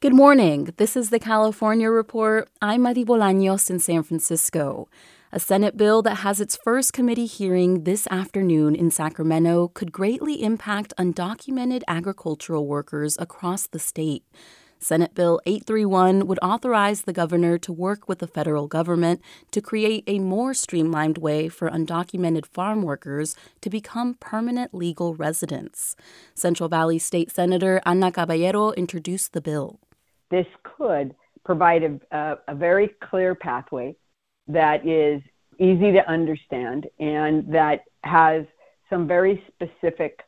Good morning. This is the California Report. I'm Madi Bolaños in San Francisco. A Senate bill that has its first committee hearing this afternoon in Sacramento could greatly impact undocumented agricultural workers across the state. Senate Bill 831 would authorize the governor to work with the federal government to create a more streamlined way for undocumented farm workers to become permanent legal residents. Central Valley State Senator Anna Caballero introduced the bill this could provide a, a, a very clear pathway that is easy to understand and that has some very specific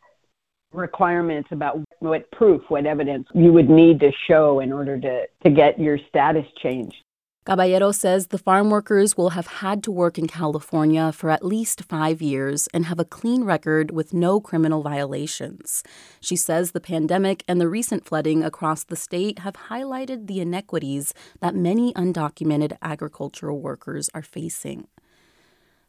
requirements about what proof, what evidence you would need to show in order to, to get your status changed. Caballero says the farm workers will have had to work in California for at least five years and have a clean record with no criminal violations. She says the pandemic and the recent flooding across the state have highlighted the inequities that many undocumented agricultural workers are facing.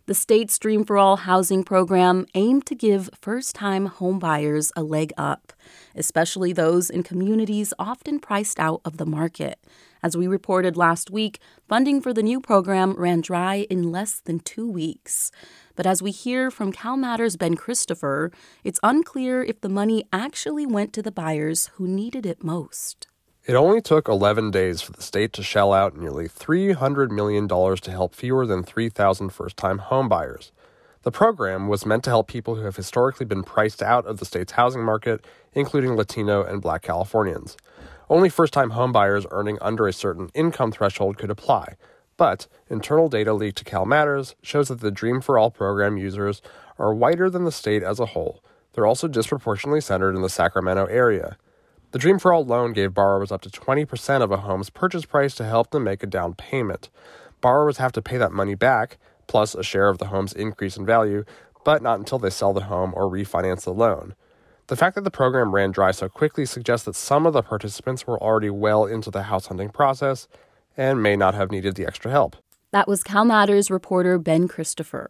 The state's Dream for All housing program aimed to give first time homebuyers a leg up, especially those in communities often priced out of the market. As we reported last week, funding for the new program ran dry in less than two weeks. But as we hear from CalMatters' Ben Christopher, it's unclear if the money actually went to the buyers who needed it most. It only took 11 days for the state to shell out nearly $300 million to help fewer than 3,000 first time homebuyers. The program was meant to help people who have historically been priced out of the state's housing market, including Latino and black Californians. Only first time homebuyers earning under a certain income threshold could apply. But internal data leaked to CalMatters shows that the Dream for All program users are whiter than the state as a whole. They're also disproportionately centered in the Sacramento area. The Dream for All loan gave borrowers up to 20% of a home's purchase price to help them make a down payment. Borrowers have to pay that money back, plus a share of the home's increase in value, but not until they sell the home or refinance the loan. The fact that the program ran dry so quickly suggests that some of the participants were already well into the house hunting process and may not have needed the extra help. That was CalMatters reporter Ben Christopher.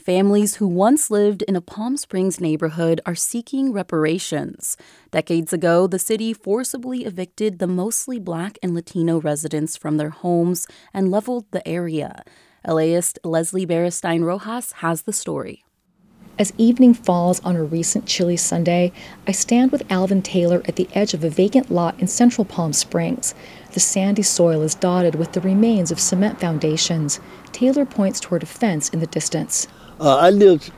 Families who once lived in a Palm Springs neighborhood are seeking reparations. Decades ago, the city forcibly evicted the mostly black and Latino residents from their homes and leveled the area. LAist Leslie Berestein Rojas has the story. As evening falls on a recent chilly Sunday, I stand with Alvin Taylor at the edge of a vacant lot in central Palm Springs. The sandy soil is dotted with the remains of cement foundations. Taylor points toward a fence in the distance. Uh, I lived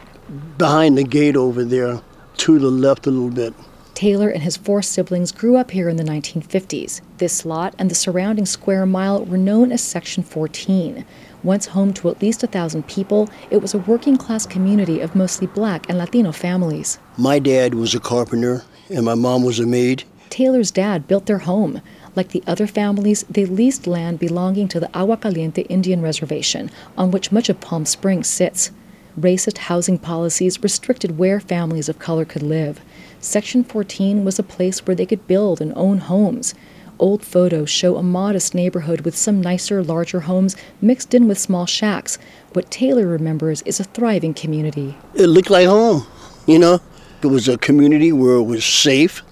behind the gate over there, to the left a little bit. Taylor and his four siblings grew up here in the 1950s. This lot and the surrounding square mile were known as Section 14. Once home to at least a thousand people, it was a working class community of mostly black and Latino families. My dad was a carpenter, and my mom was a maid. Taylor's dad built their home. Like the other families, they leased land belonging to the Agua Caliente Indian Reservation, on which much of Palm Springs sits. Racist housing policies restricted where families of color could live. Section 14 was a place where they could build and own homes. Old photos show a modest neighborhood with some nicer, larger homes mixed in with small shacks. What Taylor remembers is a thriving community. It looked like home, you know? It was a community where it was safe,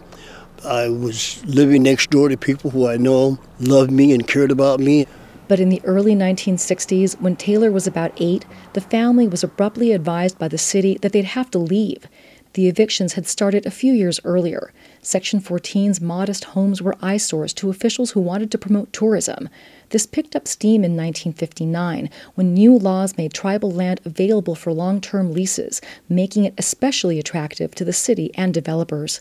I was living next door to people who I know loved me and cared about me. But in the early 1960s, when Taylor was about eight, the family was abruptly advised by the city that they'd have to leave. The evictions had started a few years earlier. Section 14's modest homes were eyesores to officials who wanted to promote tourism. This picked up steam in 1959 when new laws made tribal land available for long term leases, making it especially attractive to the city and developers.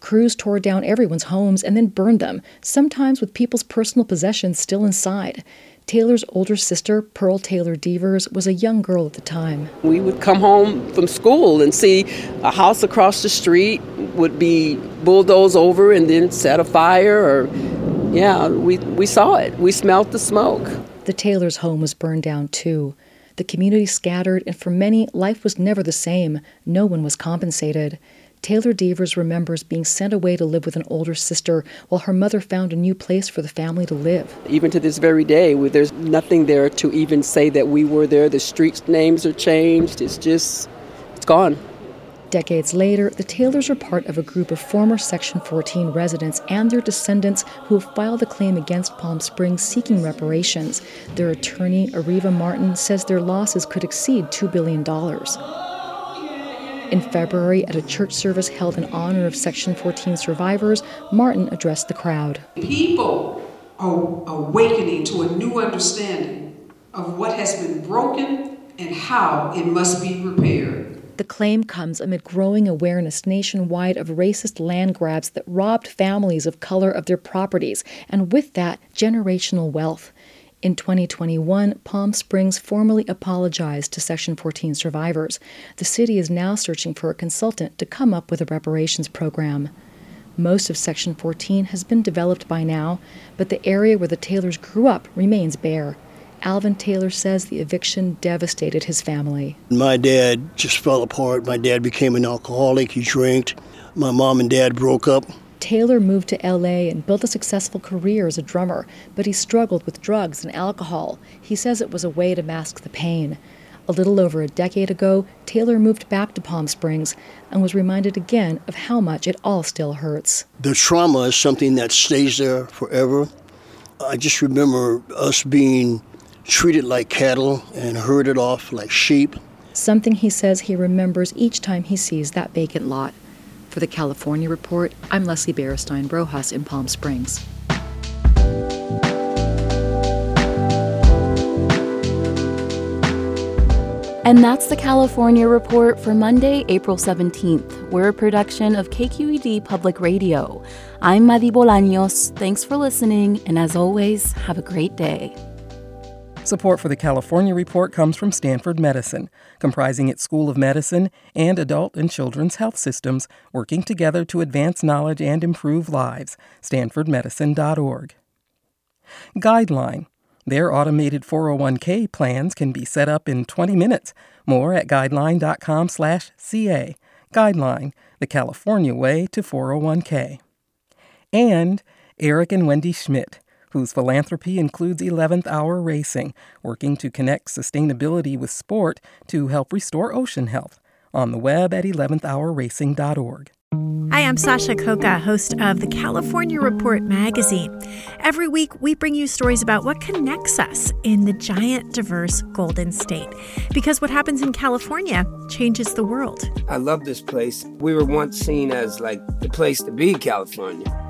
Crews tore down everyone's homes and then burned them, sometimes with people's personal possessions still inside. Taylor's older sister, Pearl Taylor Devers, was a young girl at the time. We would come home from school and see a house across the street would be bulldozed over and then set afire or yeah, we, we saw it. We smelt the smoke. The Taylor's home was burned down too. The community scattered, and for many, life was never the same. No one was compensated. Taylor Devers remembers being sent away to live with an older sister while her mother found a new place for the family to live. Even to this very day, there's nothing there to even say that we were there. The street names are changed. It's just, it's gone. Decades later, the Taylors are part of a group of former Section 14 residents and their descendants who have filed a claim against Palm Springs seeking reparations. Their attorney, Areva Martin, says their losses could exceed $2 billion. In February, at a church service held in honor of Section 14 survivors, Martin addressed the crowd. People are awakening to a new understanding of what has been broken and how it must be repaired. The claim comes amid growing awareness nationwide of racist land grabs that robbed families of color of their properties, and with that, generational wealth. In 2021, Palm Springs formally apologized to Section 14 survivors. The city is now searching for a consultant to come up with a reparations program. Most of Section 14 has been developed by now, but the area where the Taylors grew up remains bare. Alvin Taylor says the eviction devastated his family. My dad just fell apart. My dad became an alcoholic. He drank. My mom and dad broke up. Taylor moved to LA and built a successful career as a drummer, but he struggled with drugs and alcohol. He says it was a way to mask the pain. A little over a decade ago, Taylor moved back to Palm Springs and was reminded again of how much it all still hurts. The trauma is something that stays there forever. I just remember us being treated like cattle and herded off like sheep. Something he says he remembers each time he sees that vacant lot. For the California Report, I'm Leslie Berestein Rojas in Palm Springs. And that's the California Report for Monday, April 17th. We're a production of KQED Public Radio. I'm Madi Bolaños. Thanks for listening, and as always, have a great day. Support for the California Report comes from Stanford Medicine, comprising its School of Medicine and adult and children's health systems working together to advance knowledge and improve lives. StanfordMedicine.org. Guideline. Their automated 401k plans can be set up in 20 minutes. More at guideline.com/ca. Guideline, the California way to 401k. And Eric and Wendy Schmidt whose philanthropy includes 11th Hour Racing, working to connect sustainability with sport to help restore ocean health. On the web at 11thhourracing.org. Hi, I'm Sasha Khokha, host of the California Report magazine. Every week, we bring you stories about what connects us in the giant, diverse Golden State. Because what happens in California changes the world. I love this place. We were once seen as like the place to be, California